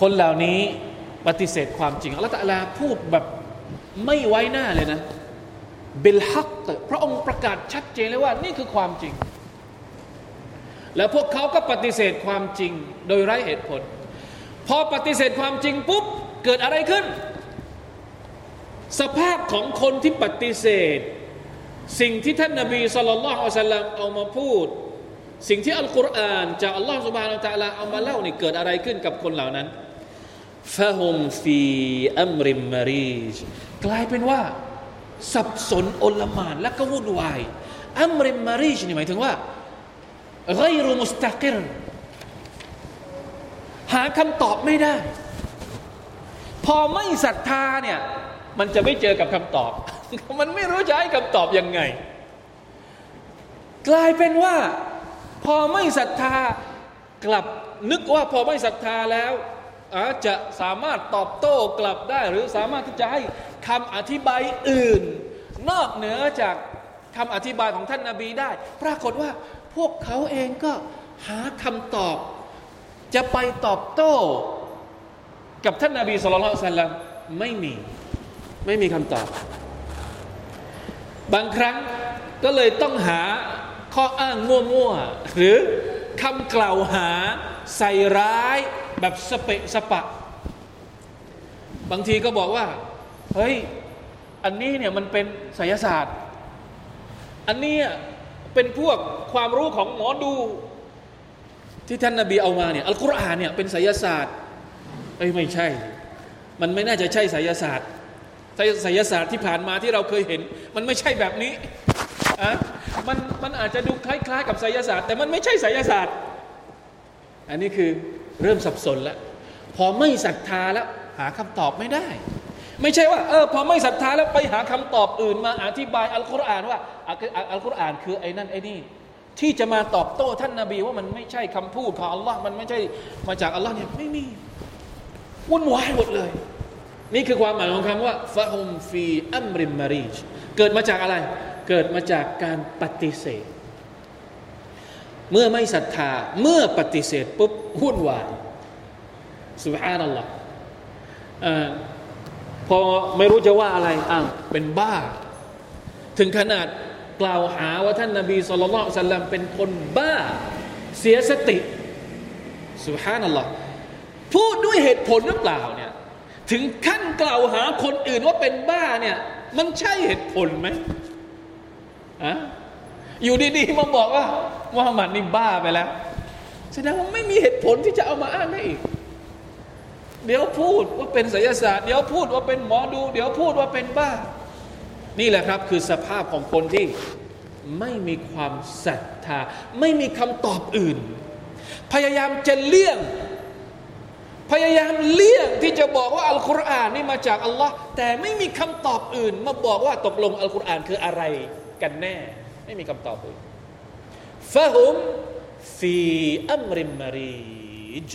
คนเหล่านี้ปฏิเสธความจริงอัลลอฮฺตะลาพูดแบบไม่ไว้หน้าเลยนะเบลฮักเตพระองค์ประกาศชัดเจนเลยว่านี่คือความจริง แล้วพวกเขาก็ปฏิเสธความจริงโดยไร้เหตุผล พอปฏิเสธความจริงปุ๊บเกิดอะไรขึ้น สภาพของคนที่ปฏิเสธ สิ่งที่ท่านนาบีสุลต่านอัลลัมเอามาพูด สิ่งที่อัลกุรอานจากอัลลอฮฺสุบฮานาอัลลอฮเอามาเล่านี่เกิดอะไรขึ้นกับคนเหล่านั้นฟะฮุมฟีอัมริมมารีจกลายเป็นว่า สับสนอลมานและก็วุ่นวายอัมริมมารีจนี่หมายถึงว่าไกรุมุสตักิรหาคำตอบไม่ได้ พอไม่ศรัทธาเนี่ย มันจะไม่เจอกับคำตอบ มันไม่รู้จะให้คำตอบยังไง กลายเป็นว่า พอไม่ศรัทธากลับนึกว่าพอไม่ศรัทธาแล้วอาจจะสามารถตอบโต้กลับได้ หรือสามารถที่จะให้คำอธิบายอื่น นอกเหนือจากคำอธิบายของท่านนาบีได้ ปรากฏว่าพวกเขาเองก็หาคำตอบ จะไปตอบโต้ กับท่านนาบีสุลต่านลลัมไม่มีไม่มีคำตอบบางครั้งก็เลยต้องหา ข้ออ้างมั่วๆ หรือคำกล่าวหาใส่ร้ายแบบสเปะสปะ บางทีก็บอกว่า เฮ้ย อันนี้เนี่ยมันเป็นไสยศาสตร์ อันนี้เป็นพวกความรู้ของหมอดู ที่ท่านนาบีเอามาเนี่ยอัลกุรอานเนี่ยเป็นไสยศาสตร์ เอ้ยไม่ใช่ มันไม่น่าจะใช่ไสยศาสตร์ไสยศาสตร์ที่ผ่านมาที่เราเคยเห็น มันไม่ใช่แบบนี้ มันมันอาจจะดูคล้าย ๆ กับไสยศาสตร์แต่มันไม่ใช่ไสยศาสตร์ อันนี้คือเริ่มสับสนแล้วพอไม่ศรัทธาแล้วหาคำตอบไม่ได้ ไม่ใช่ว่าเออพอไม่ศรัทธาแล้วไปหาคำตอบอื่นมาอธิบายอัลกุรอานว่าอัลกุรอานคือไอ้นั่นไอ้นี่ที่จะมาตอบโต้ท่านนาบีว่ามันไม่ใช่คำพูดของอัลลอฮ์มันไม่ใช่มาจากอัลลอฮ์เนี่ยไม่มีวุ่นวายหมดเลย นี่คือความหมายของคำว่าฟะฮุมฟีอัมริมมารีจเกิดมาจากอะไร เกิดมาจากการปฏิเสธ เมื่อไม่ศรัทธาเมื่อปฏิเสธปุ๊บวุ่นวายสุฮานัลลอฮ์พอไม่รู้จะว่าอะไรอ้าวเป็นบ้า ถึงขนาดกล่าวหาว่าท่านนาบีสุลต่านสัลลัมเป็นคนบ้า เสียสติสุฮานัลลอฮ์พูดด้วยเหตุผลหรือเปล่าเนี่ยถึงขั้นกล่าวหาคนอื่นว่าเป็นบ้าเนี่ยมันใช่เหตุผลไหม อะอยู่ดีๆมาบอกว่ามุฮัมมัดนี่บ้าไปแล้ว แสดงว่าไม่มีเหตุผลที่จะเอามาอ้างได้อีก เดี๋ยวพูดว่าเป็นไสยศาสตร์ เดี๋ยวพูดว่าเป็นหมอดู เดี๋ยวพูดว่าเป็นบ้า นี่แหละครับ คือสภาพของคนที่ไม่มีความศรัทธา ไม่มีคำตอบอื่น พยายามจะเลี่ยง พยายามเลี่ยงที่จะบอกว่าอัลกุรอานนี่มาจากอัลลอฮ์แต่ไม่มีคำตอบอื่น มาบอกว่าตกลงอัลกุรอานคืออะไร กันแน่ ไม่มีคำตอบอื่นฟะฮุมฟีอัมริมมารีจ